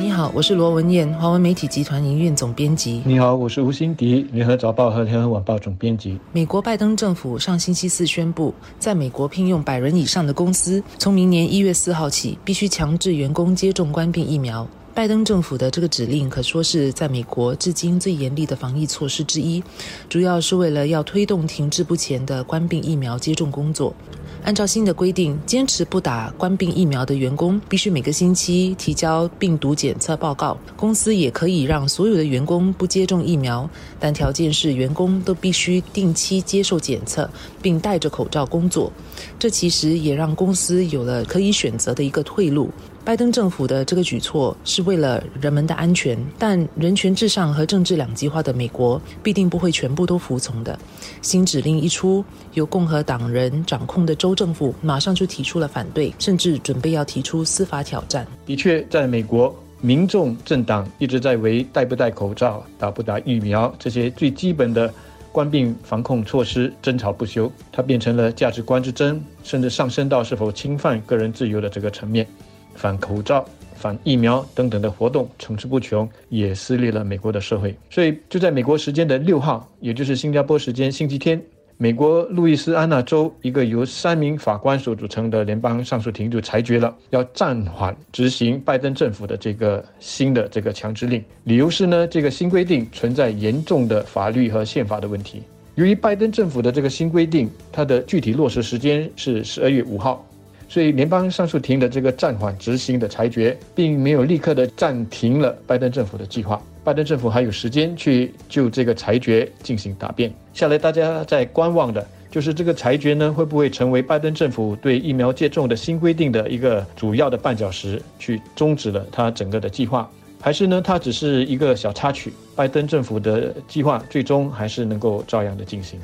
你好，我是罗文艳，华文媒体集团营运总编辑。你好，我是吴欣迪，联合早报和联合晚报总编辑。美国拜登政府上星期四宣布，在美国聘用百人以上的公司，从明年一月四号起，必须强制员工接种冠病疫苗。拜登政府的这个指令可说是在美国至今最严厉的防疫措施之一，主要是为了要推动停滞不前的冠病疫苗接种工作。按照新的规定，坚持不打冠病疫苗的员工必须每个星期提交病毒检测报告。公司也可以让所有的员工不接种疫苗，但条件是员工都必须定期接受检测，并戴着口罩工作。这其实也让公司有了可以选择的一个退路。拜登政府的这个举措是为了人们的安全，但人权至上和政治两极化的美国必定不会全部都服从的。新指令一出，由共和党人掌控的州政府马上就提出了反对，甚至准备要提出司法挑战。的确，在美国，民众政党一直在为戴不戴口罩、打不打疫苗这些最基本的冠病防控措施争吵不休，它变成了价值观之争，甚至上升到是否侵犯个人自由的这个层面。反口罩、反疫苗等等的活动层出不穷，也撕裂了美国的社会。所以，就在美国时间的六号，也就是新加坡时间星期天，美国路易斯安那州一个由三名法官所组成的联邦上诉庭就裁决了，要暂缓执行拜登政府的这个新的这个强制令。理由是呢，这个新规定存在严重的法律和宪法的问题。由于拜登政府的这个新规定，它的具体落实时间是十二月五号。所以，联邦上诉庭的这个暂缓执行的裁决，并没有立刻的暂停了拜登政府的计划。拜登政府还有时间去就这个裁决进行答辩。下来，大家在观望的，就是这个裁决呢，会不会成为拜登政府对疫苗接种的新规定的一个主要的绊脚石，去终止了他整个的计划，还是呢，它只是一个小插曲？拜登政府的计划最终还是能够照样的进行。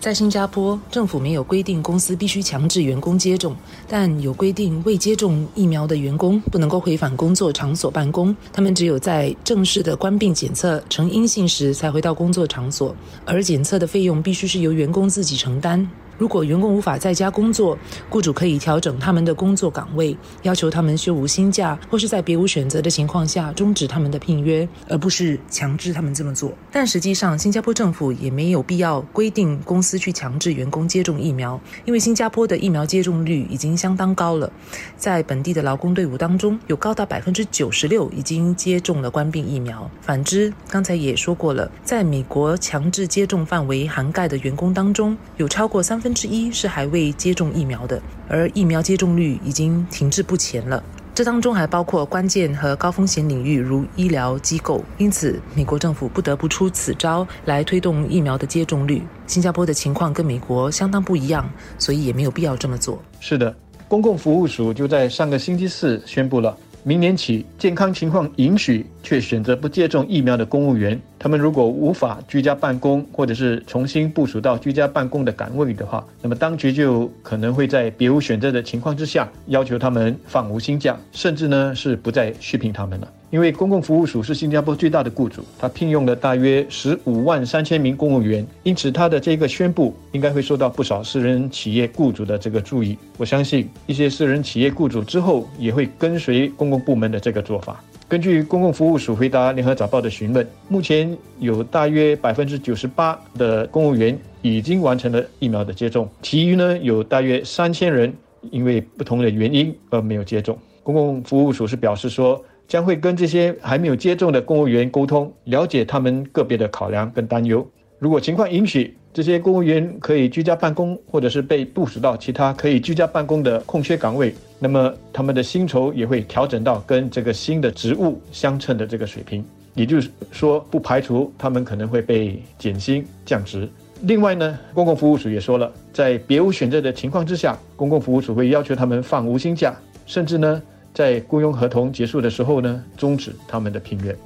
在新加坡，政府没有规定公司必须强制员工接种，但有规定未接种疫苗的员工不能够回返工作场所办公。他们只有在正式的官病检测呈阴性时才回到工作场所，而检测的费用必须是由员工自己承担。如果员工无法在家工作，雇主可以调整他们的工作岗位，要求他们休无薪假，或是在别无选择的情况下终止他们的聘约，而不是强制他们这么做。但实际上，新加坡政府也没有必要规定公司去强制员工接种疫苗，因为新加坡的疫苗接种率已经相当高了，在本地的劳工队伍当中，有高达百分之九十六已经接种了冠病疫苗。反之，刚才也说过了，在美国强制接种范围涵盖的员工当中，有超过三分。分之一是还未接种疫苗的，而疫苗接种率已经停滞不前了。这当中还包括关键和高风险领域，如医疗机构。因此，美国政府不得不出此招来推动疫苗的接种率。新加坡的情况跟美国相当不一样，所以也没有必要这么做。是的，公共服务署就在上个星期四宣布了。明年起，健康情况允许却选择不接种疫苗的公务员，他们如果无法居家办公，或者是重新部署到居家办公的岗位的话，那么当局就可能会在别无选择的情况之下，要求他们放无薪假，甚至呢是不再续聘他们了。因为公共服务署是新加坡最大的雇主，他聘用了大约十五万三千名公务员，因此他的这个宣布应该会受到不少私人企业雇主的这个注意。我相信一些私人企业雇主之后也会跟随公共部门的这个做法。根据公共服务署回答联合早报的询问，目前有大约百分之九十八的公务员已经完成了疫苗的接种，其余呢有大约三千人因为不同的原因而没有接种。公共服务署是表示说。将会跟这些还没有接种的公务员沟通，了解他们个别的考量跟担忧。如果情况允许，这些公务员可以居家办公，或者是被部署到其他可以居家办公的空缺岗位，那么他们的薪酬也会调整到跟这个新的职务相称的这个水平。也就是说，不排除他们可能会被减薪降职。另外呢，公共服务署也说了，在别无选择的情况之下，公共服务署会要求他们放无薪假，甚至呢。在雇佣合同结束的时候呢，终止他们的聘任。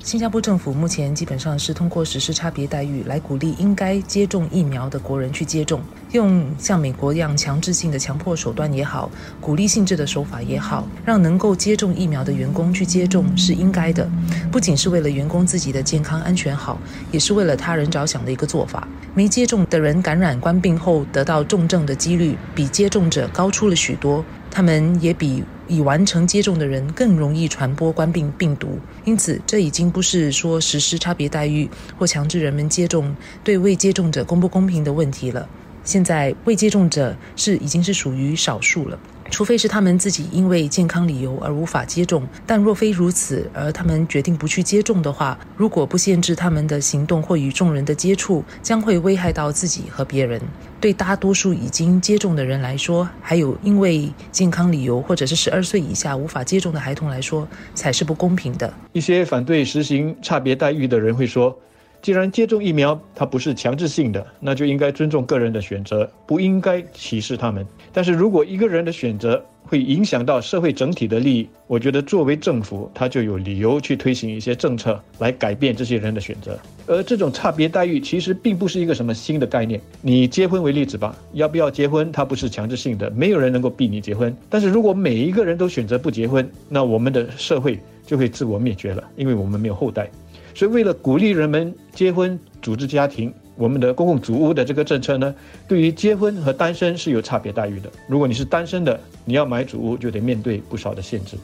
新加坡政府目前基本上是通过实施差别待遇来鼓励应该接种疫苗的国人去接种，用像美国一样强制性的强迫手段也好，鼓励性质的手法也好，让能够接种疫苗的员工去接种是应该的。不仅是为了员工自己的健康安全好，也是为了他人着想的一个做法。没接种的人感染冠病后得到重症的几率比接种者高出了许多，他们也比。已完成接种的人更容易传播冠病病毒。因此，这已经不是说实施差别待遇或强制人们接种对未接种者公不公平的问题了。现在未接种者是已经是属于少数了。除非是他们自己因为健康理由而无法接种，但若非如此，而他们决定不去接种的话，如果不限制他们的行动或与众人的接触，将会危害到自己和别人。对大多数已经接种的人来说，还有因为健康理由或者是十二岁以下无法接种的孩童来说，才是不公平的。一些反对实行差别待遇的人会说。既然接种疫苗它不是强制性的，那就应该尊重个人的选择，不应该歧视他们。但是如果一个人的选择会影响到社会整体的利益，我觉得作为政府，他就有理由去推行一些政策来改变这些人的选择。而这种差别待遇其实并不是一个什么新的概念。你结婚为例子吧，要不要结婚，它不是强制性的，没有人能够逼你结婚。但是如果每一个人都选择不结婚，那我们的社会就会自我灭绝了，因为我们没有后代。所以，为了鼓励人们结婚、组织家庭，我们的公共组屋的这个政策呢，对于结婚和单身是有差别待遇的。如果你是单身的，你要买组屋就得面对不少的限制。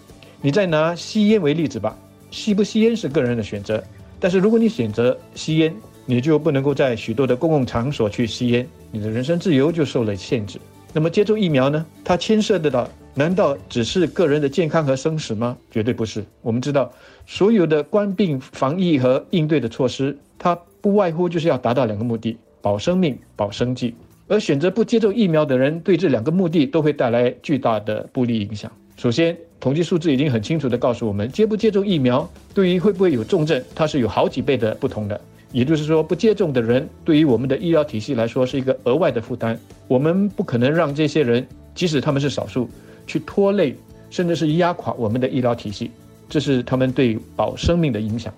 你再拿吸烟为例子吧，吸不吸烟是个人的选择，但是如果你选择吸烟，你就不能够在许多的公共场所去吸烟，你的人身自由就受了限制。那么接种疫苗呢？它牵涉得到。难道只是个人的健康和生死吗？绝对不是。我们知道，所有的冠病防疫和应对的措施，它不外乎就是要达到两个目的：保生命、保生计。而选择不接种疫苗的人，对这两个目的都会带来巨大的不利影响。首先，统计数字已经很清楚地告诉我们，接不接种疫苗对于会不会有重症，它是有好几倍的不同的。也就是说，不接种的人对于我们的医疗体系来说是一个额外的负担。我们不可能让这些人，即使他们是少数。去拖累，甚至是压垮我们的医疗体系，这是他们对保生命的影响。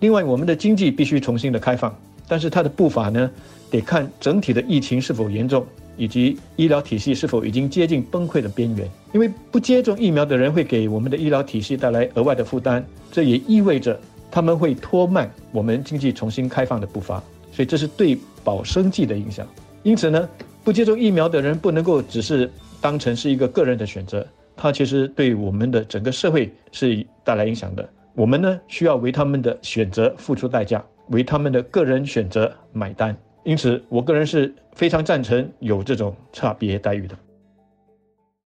另外，我们的经济必须重新的开放，但是它的步伐呢，得看整体的疫情是否严重，以及医疗体系是否已经接近崩溃的边缘。因为不接种疫苗的人会给我们的医疗体系带来额外的负担，这也意味着他们会拖慢我们经济重新开放的步伐。所以，这是对保生计的影响。因此呢，不接种疫苗的人不能够只是。当成是一个个人的选择，它其实对我们的整个社会是带来影响的。我们呢需要为他们的选择付出代价，为他们的个人选择买单。因此，我个人是非常赞成有这种差别待遇的。